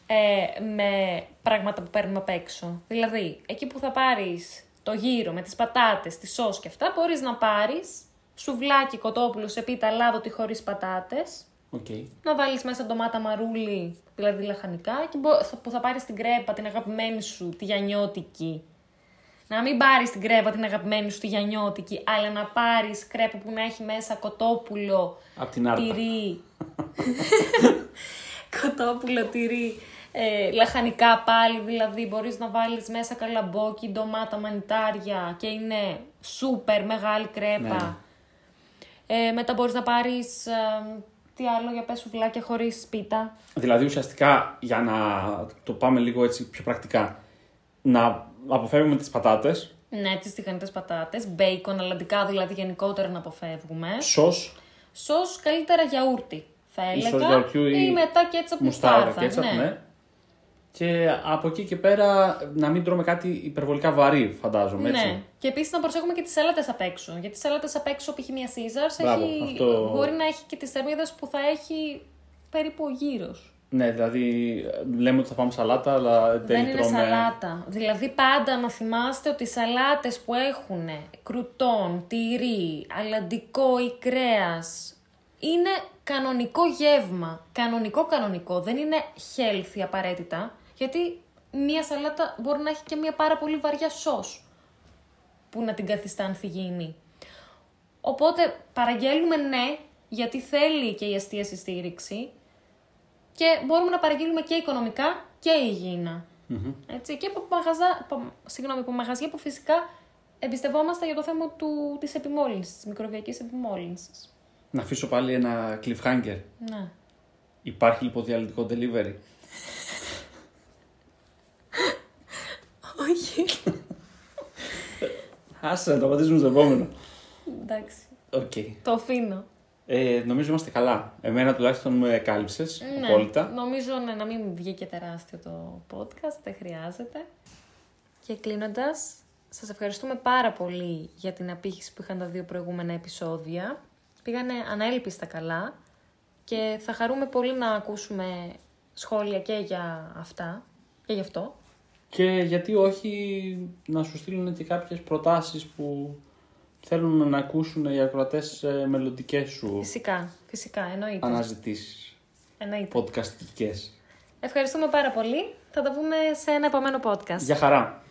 ε, με πράγματα που παίρνουμε απ' έξω. Δηλαδή, εκεί που θα πάρεις το γύρο με τις πατάτες, τη σως και αυτά, μπορείς να πάρεις σουβλάκι κοτόπουλο σε πίτα αλάδωτη χωρίς πατάτες, Οκ. να βάλεις μέσα ντομάτα μαρούλι, δηλαδή λαχανικά, και μπο- θα- που θα πάρεις την κρέπα, την αγαπημένη σου, τη γιανιώτικη. Να μην πάρεις την κρέπα την αγαπημένη σου, τη γιανιώτικη, αλλά να πάρεις κρέπα που να έχει μέσα κοτόπουλο, Απ' την Άρτα. τυρί. κοτόπουλο, τυρί, ε, λαχανικά πάλι, δηλαδή μπορείς να βάλεις μέσα καλαμπόκι, ντομάτα, μανιτάρια και είναι σούπερ μεγάλη κρέπα. Ε, μετά μπορείς να πάρεις, ε, τι άλλο για πες σουβλάκια χωρίς πίτα. Δηλαδή ουσιαστικά για να το πάμε λίγο έτσι πιο πρακτικά, να αποφεύγουμε τις πατάτες, Ναι, τις τηγανιτές πατάτες, μπέικον, αλλαντικά δηλαδή γενικότερα να αποφεύγουμε. σως, Σως καλύτερα γιαούρτι, θα έλεγα. σως γιαουρτιού ή ή μετά κέτσαπ Μουστάρδα, μουστάρδα. κέτσαπ, ναι. Και από εκεί και πέρα να μην τρώμε κάτι υπερβολικά βαρύ, φαντάζομαι, έτσι. Ναι. Και επίσης να προσέχουμε και τις σαλάτε απ' έξω. Γιατί τις σαλάτε απ' έξω, π.χ. μια Caesars, Μπράβο, έχει... αυτό- μπορεί να έχει και τις θερμίδες που θα έχει περίπου ο γύρος. Ναι, δηλαδή λέμε ότι θα φάμε σαλάτα, αλλά δεν, Δεν είναι τρώμε... σαλάτα. Δηλαδή πάντα να θυμάστε ότι οι σαλάτες που έχουν κρουτόν, τυρί, αλαντικό ή κρέας είναι κανονικό γεύμα. Κανονικό κανονικό. Δεν είναι healthy απαραίτητα. Γιατί μία σαλάτα μπορεί να έχει και μία πάρα πολύ βαριά σως που να την καθιστά ανθυγιεινή. Οπότε παραγγέλνουμε ναι, γιατί θέλει και η αστεία στήριξη και μπορούμε να παραγγείλουμε και οικονομικά και υγιεινά. Έτσι, και από, μαγαζά, από, συγγνώμη, από μαγαζιά που φυσικά εμπιστευόμαστε για το θέμα του, της επιμόλυνσης, της μικροβιακής επιμόλυνσης. Να αφήσω πάλι ένα cliffhanger. Ναι. Υπάρχει λιποδιαλυτικό delivery; Όχι. Άσε να το απαντήσουμε στο επόμενο. Εντάξει. Οκ. Το αφήνω. Ε, νομίζω είμαστε καλά. Εμένα τουλάχιστον με κάλυψε Ναι. απόλυτα. Νομίζω ναι, να μην βγήκε τεράστιο το podcast, δεν χρειάζεται. Και κλείνοντας, σας ευχαριστούμε πάρα πολύ για την απήχηση που είχαν τα δύο προηγούμενα επεισόδια. Πήγανε ανέλπιστα καλά και θα χαρούμε πολύ να ακούσουμε σχόλια και για αυτά και γι' αυτό. Και γιατί όχι να σου στείλουν και κάποιες προτάσεις που θέλουν να ακούσουν οι ακροατές ε, μελλοντικές σου Φυσικά, φυσικά, εννοείται. αναζητήσεις εννοείται. podcastικές. Ευχαριστούμε πάρα πολύ. Θα τα πούμε σε ένα επόμενο podcast. Για χαρά!